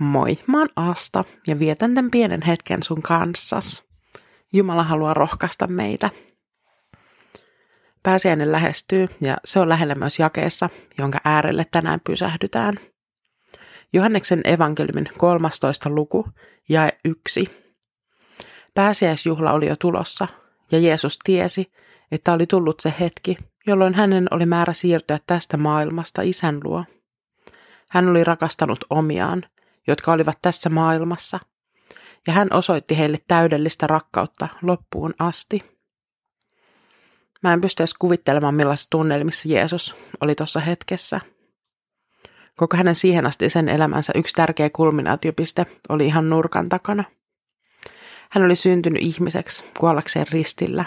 Moi, mä oon Asta ja vietän tämän pienen hetken sun kanssas. Jumala haluaa rohkaista meitä. Pääsiäinen lähestyy ja se on lähellä myös jakeessa, jonka äärelle tänään pysähdytään. Johanneksen evankeliumin 13. luku ja yksi. Pääsiäisjuhla oli jo tulossa ja Jeesus tiesi, että oli tullut se hetki, jolloin hänen oli määrä siirtyä tästä maailmasta isän luo. Hän oli rakastanut omiaan jotka olivat tässä maailmassa, ja hän osoitti heille täydellistä rakkautta loppuun asti. Mä en pysty edes kuvittelemaan, millaisissa tunnelmissa Jeesus oli tuossa hetkessä. Koko hänen siihen asti sen elämänsä yksi tärkeä kulminaatiopiste oli ihan nurkan takana. Hän oli syntynyt ihmiseksi kuollakseen ristillä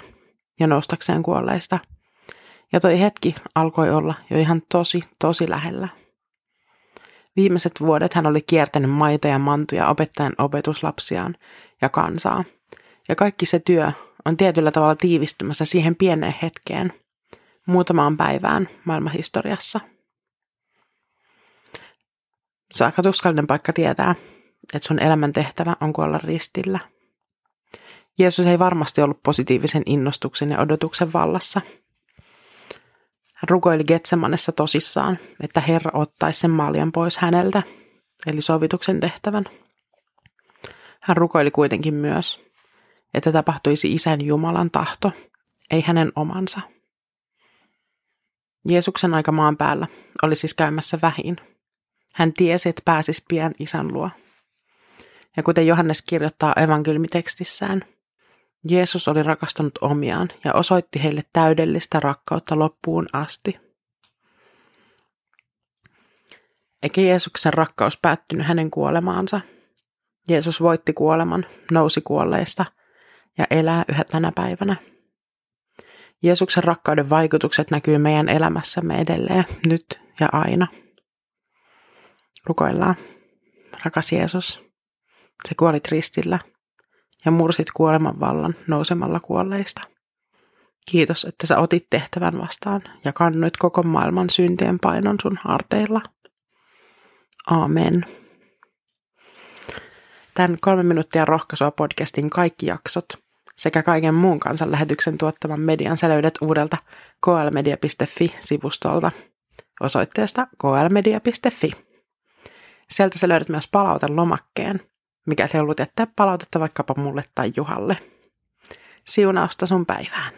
ja noustakseen kuolleista. Ja toi hetki alkoi olla jo ihan tosi, tosi lähellä. Viimeiset vuodet hän oli kiertänyt maita ja mantuja opettajan opetuslapsiaan ja kansaa. Ja kaikki se työ on tietyllä tavalla tiivistymässä siihen pieneen hetkeen, muutamaan päivään maailmanhistoriassa. Se on aika tuskallinen paikka tietää, että sun elämän tehtävä on kuolla ristillä. Jeesus ei varmasti ollut positiivisen innostuksen ja odotuksen vallassa – hän rukoili Getsemanessa tosissaan, että Herra ottaisi sen maljan pois häneltä, eli sovituksen tehtävän. Hän rukoili kuitenkin myös, että tapahtuisi isän Jumalan tahto, ei hänen omansa. Jeesuksen aika maan päällä oli siis käymässä vähin. Hän tiesi, että pääsisi pian isän luo. Ja kuten Johannes kirjoittaa evankeliumitekstissään, Jeesus oli rakastanut omiaan ja osoitti heille täydellistä rakkautta loppuun asti. Eikä Jeesuksen rakkaus päättynyt hänen kuolemaansa. Jeesus voitti kuoleman, nousi kuolleista ja elää yhä tänä päivänä. Jeesuksen rakkauden vaikutukset näkyy meidän elämässämme edelleen, nyt ja aina. Rukoillaan. Rakas Jeesus, se kuolit ristillä – ja mursit kuoleman vallan nousemalla kuolleista. Kiitos, että sä otit tehtävän vastaan ja kannoit koko maailman syntien painon sun harteilla. Amen. Tämän kolme minuuttia rohkaisua podcastin kaikki jaksot sekä kaiken muun kansanlähetyksen tuottaman median sä löydät uudelta klmedia.fi-sivustolta osoitteesta klmedia.fi. Sieltä sä löydät myös palautelomakkeen – mikäli haluat jättää palautetta vaikkapa mulle tai Juhalle. Siunausta sun päivään.